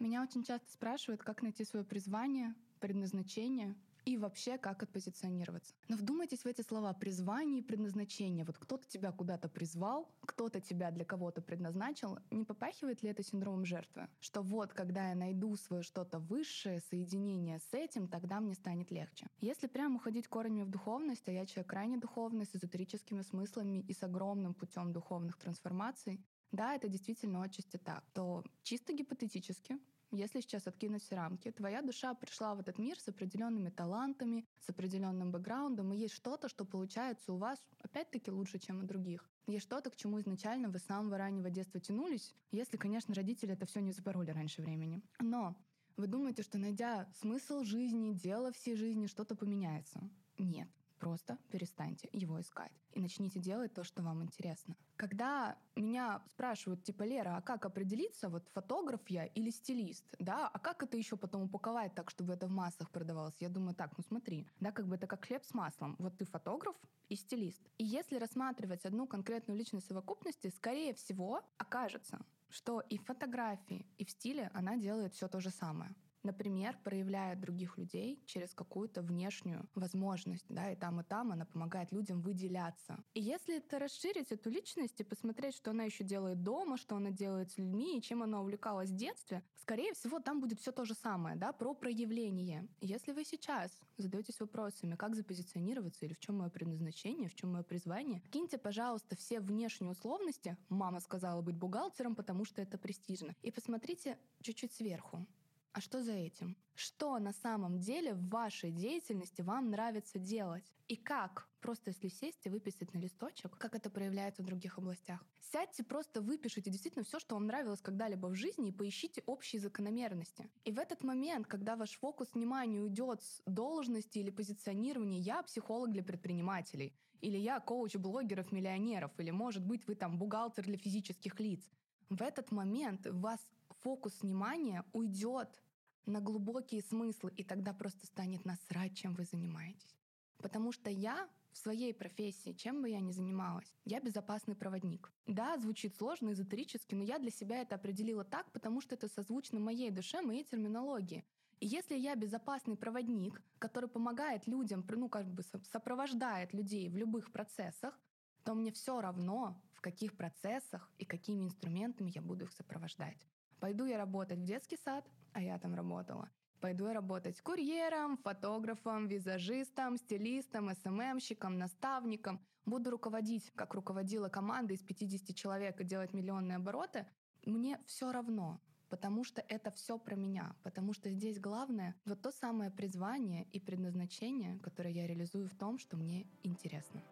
Меня очень часто спрашивают, как найти свое призвание, предназначение и вообще как отпозиционироваться. Но вдумайтесь в эти слова призвание и предназначение. Вот кто-то тебя куда-то призвал, кто-то тебя для кого-то предназначил. Не попахивает ли это синдромом жертвы? Что вот, когда я найду свое что-то высшее, соединение с этим, тогда мне станет легче. Если прямо уходить корнями в духовность, а я человек крайне духовный, с эзотерическими смыслами и с огромным путем духовных трансформаций, да, это действительно отчасти так, то чисто гипотетически если сейчас откинуть все рамки, твоя душа пришла в этот мир с определенными талантами, с определенным бэкграундом, и есть что-то, что получается у вас, опять-таки, лучше, чем у других. Есть что-то, к чему изначально вы с самого раннего детства тянулись, если, конечно, родители это все не запороли раньше времени. Но вы думаете, что найдя смысл жизни, дело всей жизни, что-то поменяется? Нет. Просто перестаньте его искать и начните делать то, что вам интересно. Когда меня спрашивают, типа, Лера, а как определиться, вот фотограф я или стилист, да, а как это еще потом упаковать так, чтобы это в массах продавалось? Я думаю, так, ну смотри, да, как бы это как хлеб с маслом. Вот ты фотограф и стилист. И если рассматривать одну конкретную личность совокупности, скорее всего, окажется, что и в фотографии, и в стиле она делает все то же самое. Например, проявляя других людей через какую-то внешнюю возможность, да, и там, и там она помогает людям выделяться. И если это расширить эту личность и посмотреть, что она еще делает дома, что она делает с людьми, и чем она увлекалась в детстве, скорее всего, там будет все то же самое, да, про проявление. Если вы сейчас задаетесь вопросами, как запозиционироваться или в чем мое предназначение, в чем мое призвание, киньте, пожалуйста, все внешние условности. Мама сказала быть бухгалтером, потому что это престижно. И посмотрите чуть-чуть сверху. А что за этим? Что на самом деле в вашей деятельности вам нравится делать? И как? Просто если сесть и выписать на листочек, как это проявляется в других областях. Сядьте, просто выпишите действительно все, что вам нравилось когда-либо в жизни, и поищите общие закономерности. И в этот момент, когда ваш фокус внимания уйдет с должности или позиционирования «я психолог для предпринимателей», или «я коуч блогеров-миллионеров», или, может быть, вы там бухгалтер для физических лиц, в этот момент вас фокус внимания уйдет на глубокие смыслы, и тогда просто станет насрать, чем вы занимаетесь. Потому что я в своей профессии, чем бы я ни занималась, я безопасный проводник. Да, звучит сложно, эзотерически, но я для себя это определила так, потому что это созвучно моей душе, моей терминологии. И если я безопасный проводник, который помогает людям, ну как бы сопровождает людей в любых процессах, то мне все равно, в каких процессах и какими инструментами я буду их сопровождать. Пойду я работать в детский сад, а я там работала. Пойду я работать курьером, фотографом, визажистом, стилистом, СММщиком, наставником. Буду руководить, как руководила команда из 50 человек и делать миллионные обороты. Мне все равно, потому что это все про меня, потому что здесь главное вот то самое призвание и предназначение, которое я реализую в том, что мне интересно.